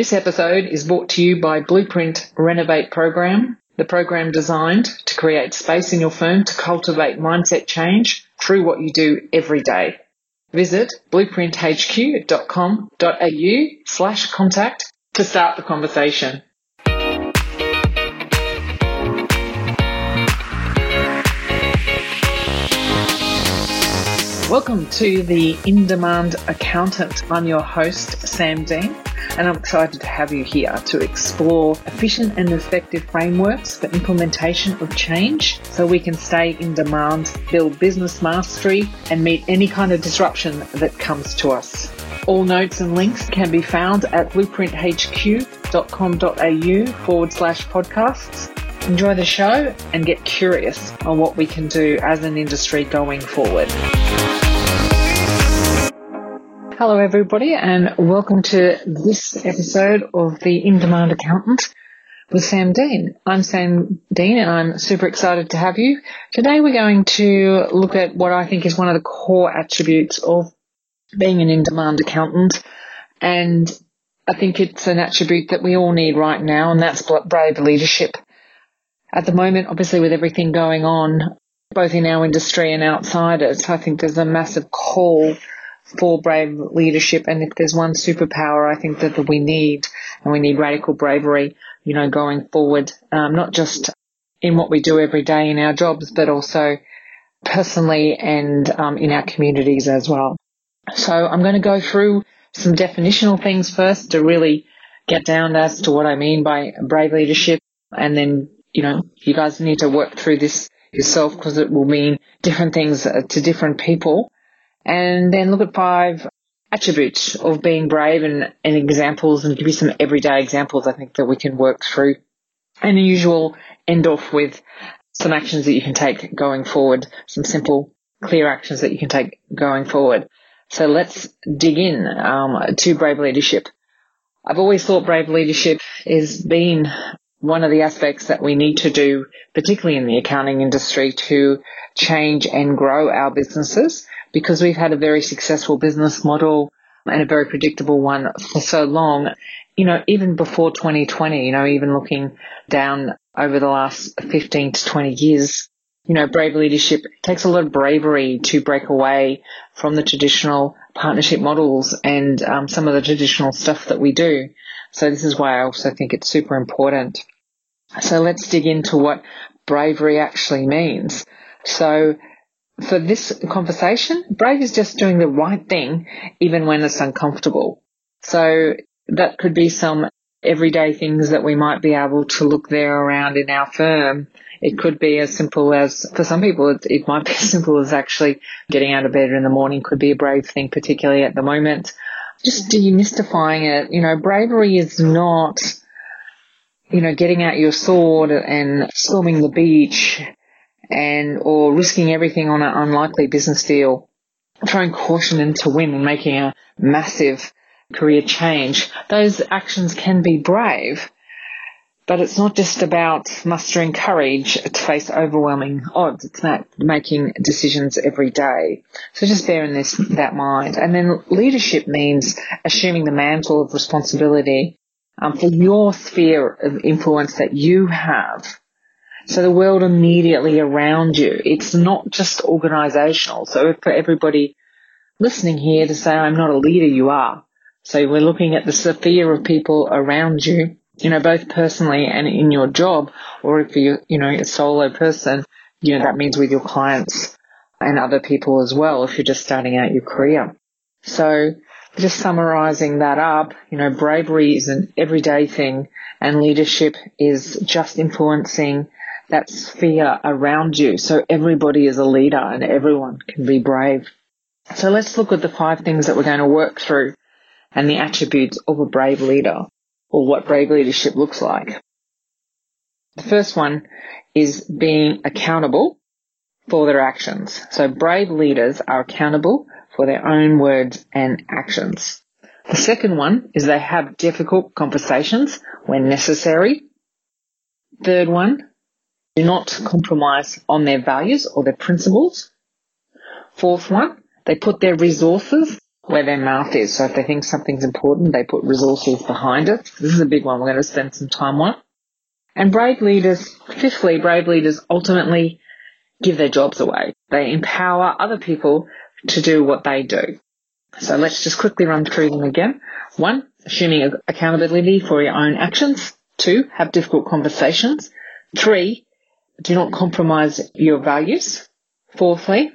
This episode is brought to you by Blueprint Renovate Program, the program designed to create space in your firm to cultivate mindset change through what you do every day. Visit blueprinthq.com.au slash contact to start the conversation. Welcome to the In Demand Accountant. I'm your host, Sam Dean, and I'm excited to have you here to explore efficient and effective frameworks for implementation of change so we can stay in demand, build business mastery, and meet any kind of disruption that comes to us. All notes and links can be found at blueprinthq.com.au forward slash podcasts. Enjoy the show and get curious on what we can do as an industry going forward. Hello, everybody, and welcome to this episode of the In Demand Accountant with Sam Dean. I'm Sam Dean, and I'm super excited to have you. Today, we're going to look at what I think is one of the core attributes of being an in demand accountant, and I think it's an attribute that we all need right now, and that's brave leadership. At the moment, obviously, with everything going on, both in our industry and outside it, I think there's a massive call for brave leadership. And if there's one superpower, I think that we need, and we need radical bravery, you know, going forward, um, not just in what we do every day in our jobs, but also personally and um, in our communities as well. So I'm going to go through some definitional things first to really get down as to what I mean by brave leadership. And then, you know, you guys need to work through this yourself because it will mean different things to different people and then look at five attributes of being brave and, and examples and give you some everyday examples I think that we can work through. And the usual end off with some actions that you can take going forward, some simple, clear actions that you can take going forward. So let's dig in um, to brave leadership. I've always thought brave leadership is being one of the aspects that we need to do, particularly in the accounting industry, to change and grow our businesses because we've had a very successful business model and a very predictable one for so long. You know, even before 2020, you know, even looking down over the last 15 to 20 years, you know, brave leadership takes a lot of bravery to break away from the traditional partnership models and um, some of the traditional stuff that we do. So this is why I also think it's super important. So let's dig into what bravery actually means. So for this conversation, brave is just doing the right thing even when it's uncomfortable. So that could be some everyday things that we might be able to look there around in our firm. It could be as simple as, for some people, it, it might be as simple as actually getting out of bed in the morning could be a brave thing, particularly at the moment. Just demystifying it. You know, bravery is not, you know, getting out your sword and storming the beach and or risking everything on an unlikely business deal, throwing caution in to win and making a massive career change. Those actions can be brave, but it's not just about mustering courage to face overwhelming odds. It's about making decisions every day. So just bearing this that mind. And then leadership means assuming the mantle of responsibility um, for your sphere of influence that you have so the world immediately around you. It's not just organizational. So for everybody listening here to say, I'm not a leader, you are. So we're looking at the sphere of people around you, you know, both personally and in your job, or if you're, you know, a solo person, you know, that means with your clients and other people as well, if you're just starting out your career. So just summarizing that up, you know, bravery is an everyday thing and leadership is just influencing that sphere around you. So everybody is a leader and everyone can be brave. So let's look at the five things that we're going to work through and the attributes of a brave leader or what brave leadership looks like. The first one is being accountable for their actions. So brave leaders are accountable for their own words and actions. The second one is they have difficult conversations when necessary. Third one, do not compromise on their values or their principles. Fourth one, they put their resources where their mouth is. So if they think something's important, they put resources behind it. This is a big one we're going to spend some time on. And brave leaders, fifthly, brave leaders ultimately give their jobs away. They empower other people to do what they do. So let's just quickly run through them again. One, assuming accountability for your own actions. Two, have difficult conversations. Three, do not compromise your values. Fourthly,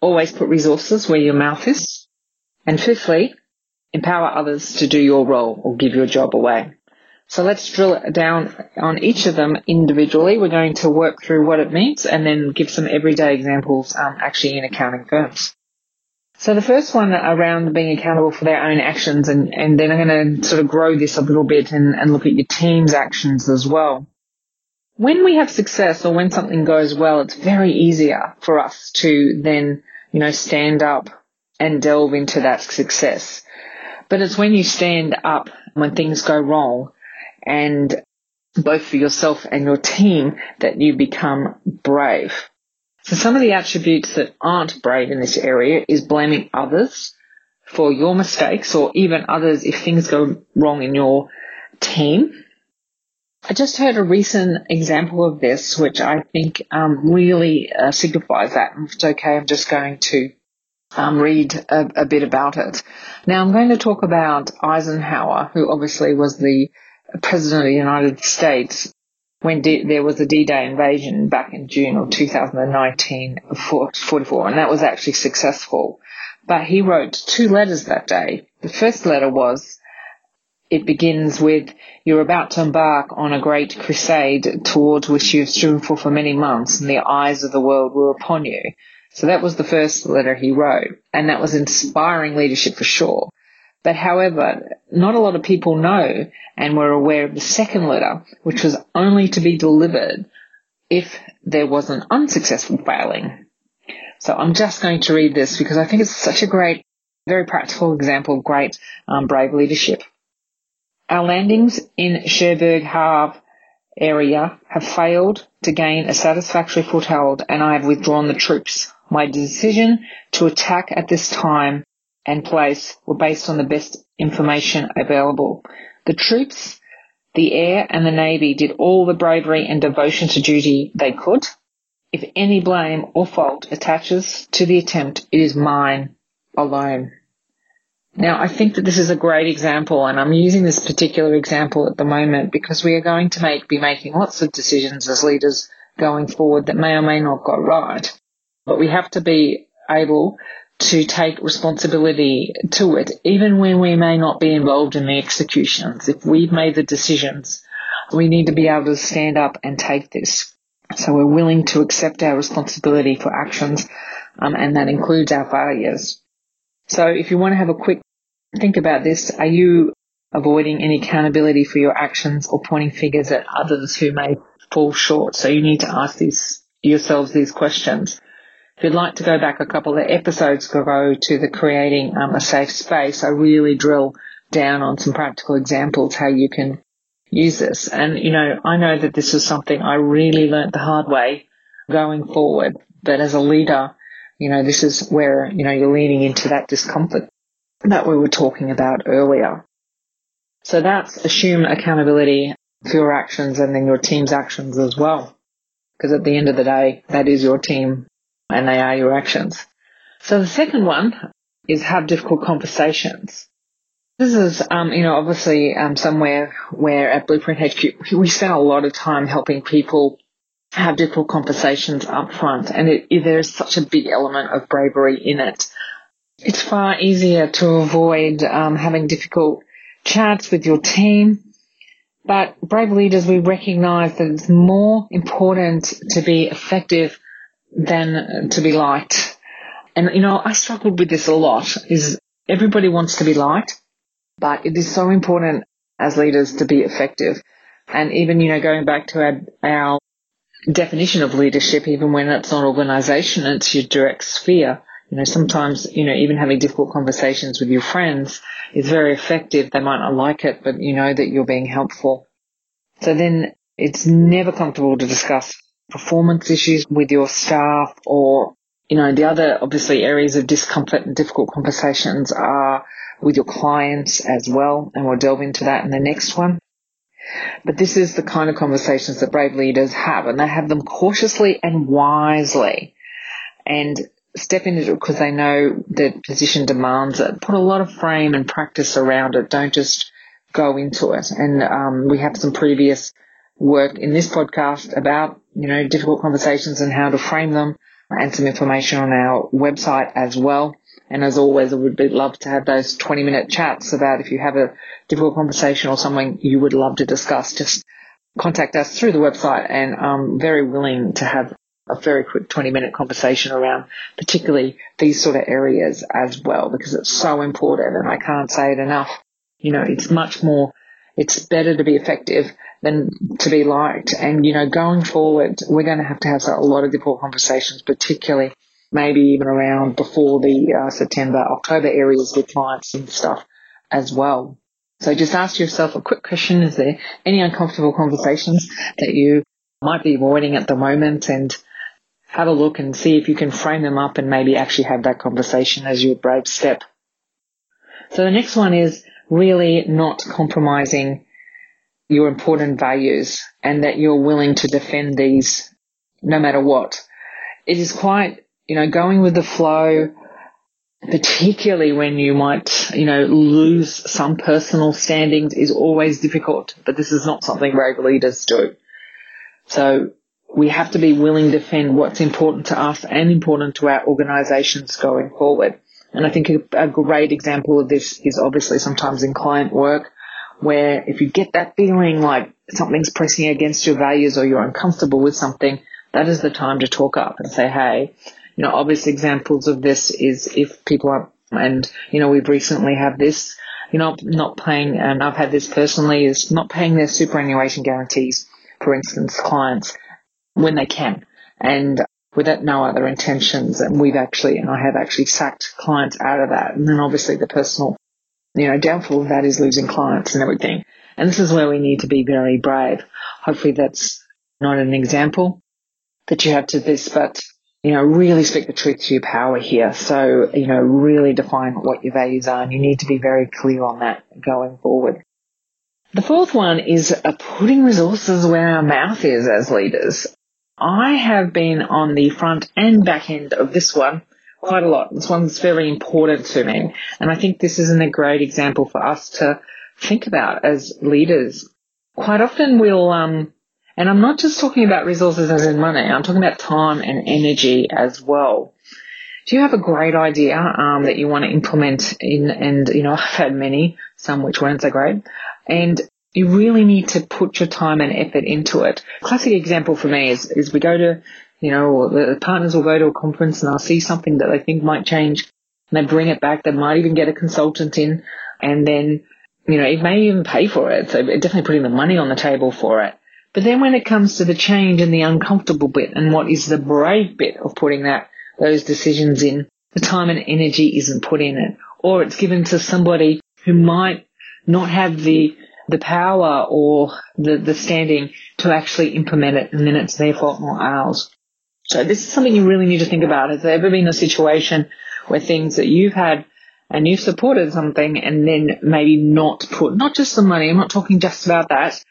always put resources where your mouth is. And fifthly, empower others to do your role or give your job away. So let's drill down on each of them individually. We're going to work through what it means and then give some everyday examples um, actually in accounting firms. So the first one around being accountable for their own actions and, and then I'm going to sort of grow this a little bit and, and look at your team's actions as well. When we have success or when something goes well, it's very easier for us to then, you know, stand up and delve into that success. But it's when you stand up when things go wrong and both for yourself and your team that you become brave. So some of the attributes that aren't brave in this area is blaming others for your mistakes or even others if things go wrong in your team. I just heard a recent example of this, which I think um, really uh, signifies that. If it's okay, I'm just going to um, read a, a bit about it. Now, I'm going to talk about Eisenhower, who obviously was the president of the United States when D- there was a D-Day invasion back in June of 2019, 44, and that was actually successful. But he wrote two letters that day. The first letter was, it begins with, you're about to embark on a great crusade towards which you've striven for for many months and the eyes of the world were upon you. So that was the first letter he wrote and that was inspiring leadership for sure. But however, not a lot of people know and were aware of the second letter, which was only to be delivered if there was an unsuccessful failing. So I'm just going to read this because I think it's such a great, very practical example of great um, brave leadership. Our landings in Cherbourg Havre area have failed to gain a satisfactory foothold and I have withdrawn the troops. My decision to attack at this time and place were based on the best information available. The troops, the air and the navy did all the bravery and devotion to duty they could. If any blame or fault attaches to the attempt, it is mine alone. Now, I think that this is a great example, and I'm using this particular example at the moment because we are going to make, be making lots of decisions as leaders going forward that may or may not go right. But we have to be able to take responsibility to it, even when we may not be involved in the executions. If we've made the decisions, we need to be able to stand up and take this. So we're willing to accept our responsibility for actions, um, and that includes our failures. So if you want to have a quick think about this, are you avoiding any accountability for your actions or pointing fingers at others who may fall short? So you need to ask these yourselves these questions. If you'd like to go back a couple of episodes ago to the creating um, a safe space, I really drill down on some practical examples how you can use this. And, you know, I know that this is something I really learnt the hard way going forward. But as a leader, you know, this is where, you know, you're leaning into that discomfort that we were talking about earlier. So that's assume accountability for your actions and then your team's actions as well. Because at the end of the day, that is your team and they are your actions. So the second one is have difficult conversations. This is, um, you know, obviously um, somewhere where at Blueprint HQ we spend a lot of time helping people have difficult conversations up front, and it, it, there's such a big element of bravery in it. It's far easier to avoid um, having difficult chats with your team, but brave leaders, we recognize that it's more important to be effective than to be liked. And, you know, I struggled with this a lot is everybody wants to be liked, but it is so important as leaders to be effective. And even, you know, going back to our, our definition of leadership, even when it's not organization, it's your direct sphere. You know, sometimes, you know, even having difficult conversations with your friends is very effective. They might not like it, but you know that you're being helpful. So then it's never comfortable to discuss performance issues with your staff or You know, the other obviously areas of discomfort and difficult conversations are with your clients as well. And we'll delve into that in the next one. But this is the kind of conversations that brave leaders have and they have them cautiously and wisely and step into it because they know the position demands it. Put a lot of frame and practice around it. Don't just go into it. And um, we have some previous work in this podcast about, you know, difficult conversations and how to frame them and some information on our website as well. And as always, I would be, love to have those 20 minute chats about if you have a difficult conversation or something you would love to discuss, just contact us through the website and I'm very willing to have a very quick 20 minute conversation around particularly these sort of areas as well because it's so important and I can't say it enough. You know, it's much more, it's better to be effective than to be liked. And, you know, going forward, we're going to have to have a lot of difficult conversations, particularly maybe even around before the uh, September, October areas with clients and stuff as well. So just ask yourself a quick question. Is there any uncomfortable conversations that you might be avoiding at the moment and have a look and see if you can frame them up and maybe actually have that conversation as your brave step. So the next one is really not compromising your important values and that you're willing to defend these no matter what. It is quite you know, going with the flow, particularly when you might, you know, lose some personal standings is always difficult, but this is not something brave leaders do. So we have to be willing to defend what's important to us and important to our organizations going forward. And I think a, a great example of this is obviously sometimes in client work where if you get that feeling like something's pressing against your values or you're uncomfortable with something, that is the time to talk up and say, hey, you know, obvious examples of this is if people are, and, you know, we've recently had this, you know, not paying, and I've had this personally, is not paying their superannuation guarantees, for instance, clients when they can. And without no other intentions. And we've actually, and I have actually sacked clients out of that. And then obviously the personal, you know, downfall of that is losing clients and everything. And this is where we need to be very brave. Hopefully that's not an example that you have to this, but you know, really speak the truth to your power here. So, you know, really define what your values are and you need to be very clear on that going forward. The fourth one is uh, putting resources where our mouth is as leaders. I have been on the front and back end of this one quite a lot. This one's very important to me. And I think this isn't a great example for us to think about as leaders. Quite often we'll, um, and I'm not just talking about resources as in money, I'm talking about time and energy as well. Do you have a great idea um, that you want to implement in, and you know, I've had many, some which weren't so great, and you really need to put your time and effort into it. Classic example for me is, is we go to, you know, the partners will go to a conference and they'll see something that they think might change and they bring it back. They might even get a consultant in and then, you know, it may even pay for it. So definitely putting the money on the table for it. But then when it comes to the change and the uncomfortable bit and what is the brave bit of putting that, those decisions in, the time and energy isn't put in it. Or it's given to somebody who might not have the, the power or the, the standing to actually implement it and then it's their fault, not ours. So this is something you really need to think about. Has there ever been a situation where things that you've had and you've supported something and then maybe not put, not just the money, I'm not talking just about that,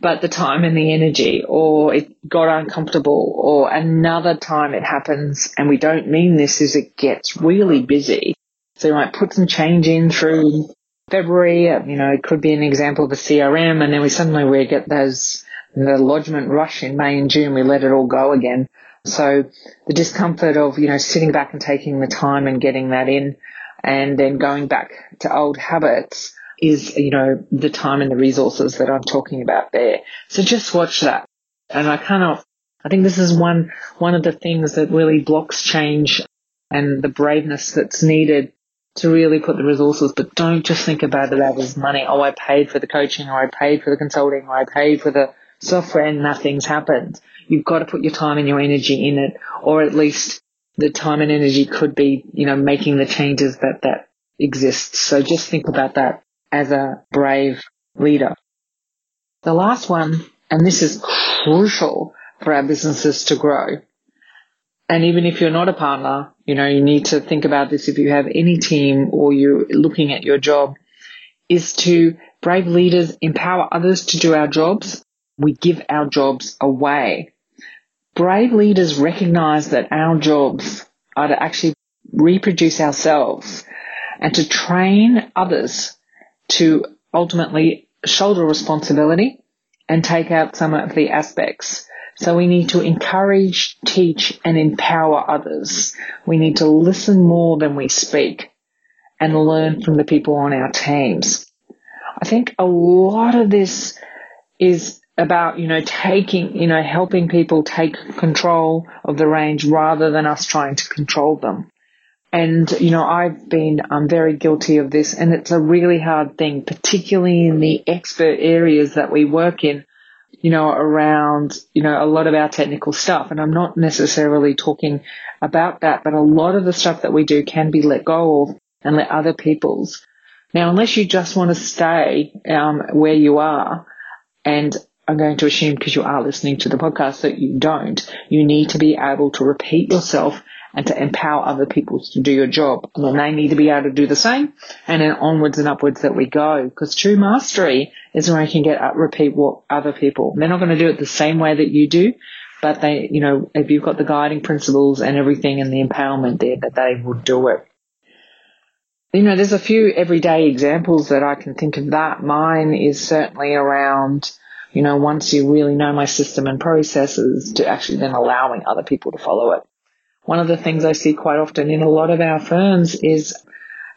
but the time and the energy, or it got uncomfortable, or another time it happens, and we don't mean this as it gets really busy. So you might put some change in through February, you know, it could be an example of a CRM, and then we suddenly we get those, the lodgement rush in May and June, we let it all go again. So the discomfort of, you know, sitting back and taking the time and getting that in, and then going back to old habits, is, you know, the time and the resources that I'm talking about there. So just watch that. And I cannot, I think this is one, one of the things that really blocks change and the braveness that's needed to really put the resources, but don't just think about it as money. Oh, I paid for the coaching or I paid for the consulting or I paid for the software and nothing's happened. You've got to put your time and your energy in it, or at least the time and energy could be, you know, making the changes that that exists. So just think about that as a brave leader. The last one, and this is crucial for our businesses to grow, and even if you're not a partner, you know, you need to think about this if you have any team or you're looking at your job, is to brave leaders empower others to do our jobs. We give our jobs away. Brave leaders recognize that our jobs are to actually reproduce ourselves and to train others to ultimately shoulder responsibility and take out some of the aspects so we need to encourage, teach and empower others. We need to listen more than we speak and learn from the people on our teams. I think a lot of this is about, you know, taking, you know, helping people take control of the range rather than us trying to control them. And, you know, I've been um, very guilty of this and it's a really hard thing, particularly in the expert areas that we work in you know, around, you know, a lot of our technical stuff. And I'm not necessarily talking about that, but a lot of the stuff that we do can be let go of and let other people's. Now, unless you just want to stay um, where you are, and I'm going to assume because you are listening to the podcast that you don't, you need to be able to repeat yourself and to empower other people to do your job. And then they need to be able to do the same and then onwards and upwards that we go. Because true mastery is where you can get up, repeat what other people, they're not going to do it the same way that you do, but they, you know, if you've got the guiding principles and everything and the empowerment there, that they will do it. You know, there's a few everyday examples that I can think of that. Mine is certainly around, you know, once you really know my system and processes to actually then allowing other people to follow it. One of the things I see quite often in a lot of our firms is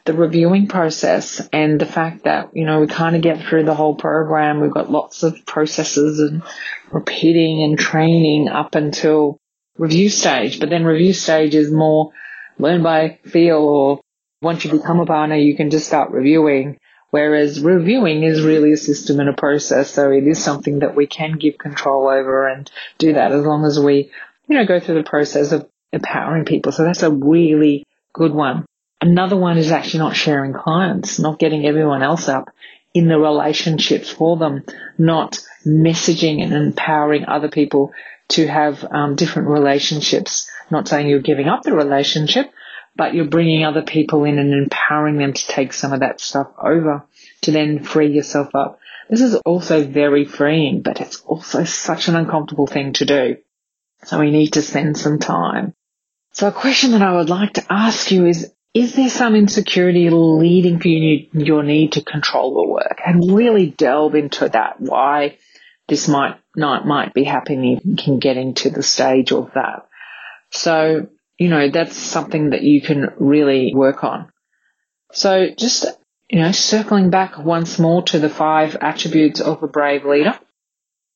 the reviewing process and the fact that, you know, we kind of get through the whole program. We've got lots of processes and repeating and training up until review stage. But then review stage is more learn by feel or once you become a partner, you can just start reviewing. Whereas reviewing is really a system and a process. So it is something that we can give control over and do that as long as we, you know, go through the process of empowering people. So that's a really good one. Another one is actually not sharing clients, not getting everyone else up in the relationships for them, not messaging and empowering other people to have um, different relationships. Not saying you're giving up the relationship, but you're bringing other people in and empowering them to take some of that stuff over to then free yourself up. This is also very freeing, but it's also such an uncomfortable thing to do. So we need to spend some time. So a question that I would like to ask you is, is there some insecurity leading for you your need to control the work and really delve into that, why this might not, might be happening you can get into the stage of that. So, you know, that's something that you can really work on. So just, you know, circling back once more to the five attributes of a brave leader.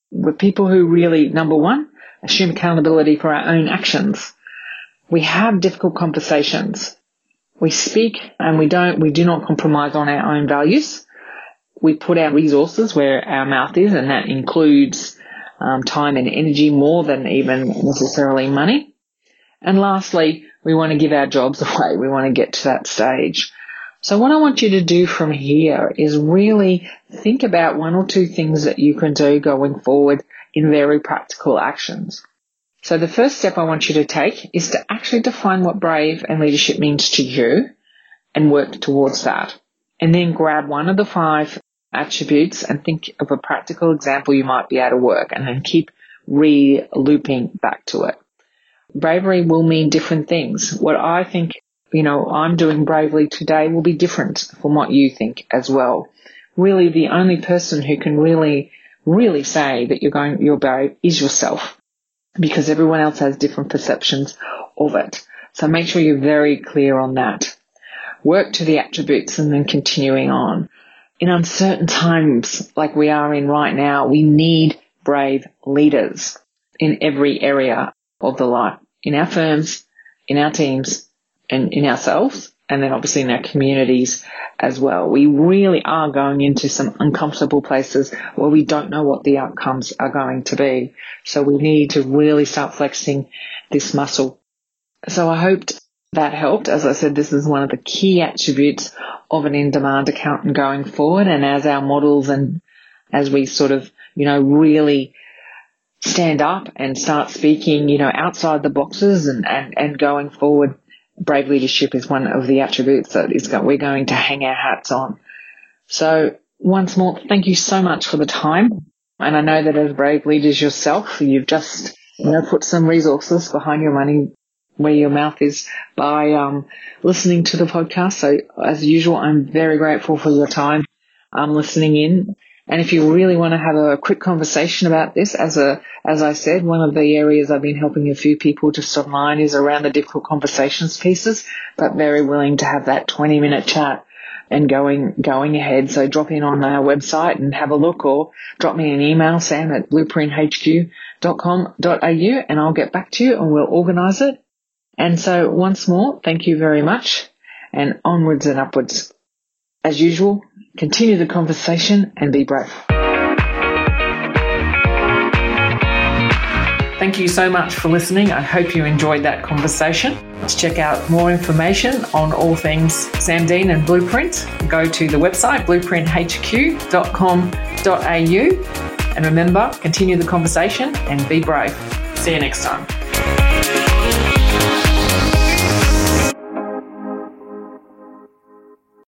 We're people who really, number one, assume accountability for our own actions. We have difficult conversations. We speak and we don't, we do not compromise on our own values. We put our resources where our mouth is and that includes um, time and energy more than even necessarily money. And lastly, we want to give our jobs away. We want to get to that stage. So what I want you to do from here is really think about one or two things that you can do going forward in very practical actions. So the first step I want you to take is to actually define what brave and leadership means to you and work towards that. And then grab one of the five attributes and think of a practical example you might be able to work and then keep re-looping back to it. Bravery will mean different things. What I think, you know, I'm doing bravely today will be different from what you think as well. Really the only person who can really really say that you're going, you're brave is yourself because everyone else has different perceptions of it. So make sure you're very clear on that. Work to the attributes and then continuing on. In uncertain times like we are in right now, we need brave leaders in every area of the life, in our firms, in our teams, and in ourselves and then obviously in our communities as well. We really are going into some uncomfortable places where we don't know what the outcomes are going to be. So we need to really start flexing this muscle. So I hoped that helped. As I said, this is one of the key attributes of an in-demand accountant going forward. And as our models and as we sort of, you know, really stand up and start speaking, you know, outside the boxes and, and, and going forward. Brave leadership is one of the attributes that is that we're going to hang our hats on. So once more, thank you so much for the time. And I know that as brave leaders yourself, you've just, you know, put some resources behind your money where your mouth is by um, listening to the podcast. So as usual, I'm very grateful for your time um, listening in. And if you really want to have a quick conversation about this, as a as I said, one of the areas I've been helping a few people just online is around the difficult conversations pieces, but very willing to have that 20 minute chat and going going ahead. So drop in on our website and have a look or drop me an email, sam at blueprinthq.com.au and I'll get back to you and we'll organise it. And so once more, thank you very much and onwards and upwards. As usual, continue the conversation and be brave. Thank you so much for listening. I hope you enjoyed that conversation. To check out more information on all things Sam Dean and Blueprint, go to the website blueprinthq.com.au. And remember, continue the conversation and be brave. See you next time.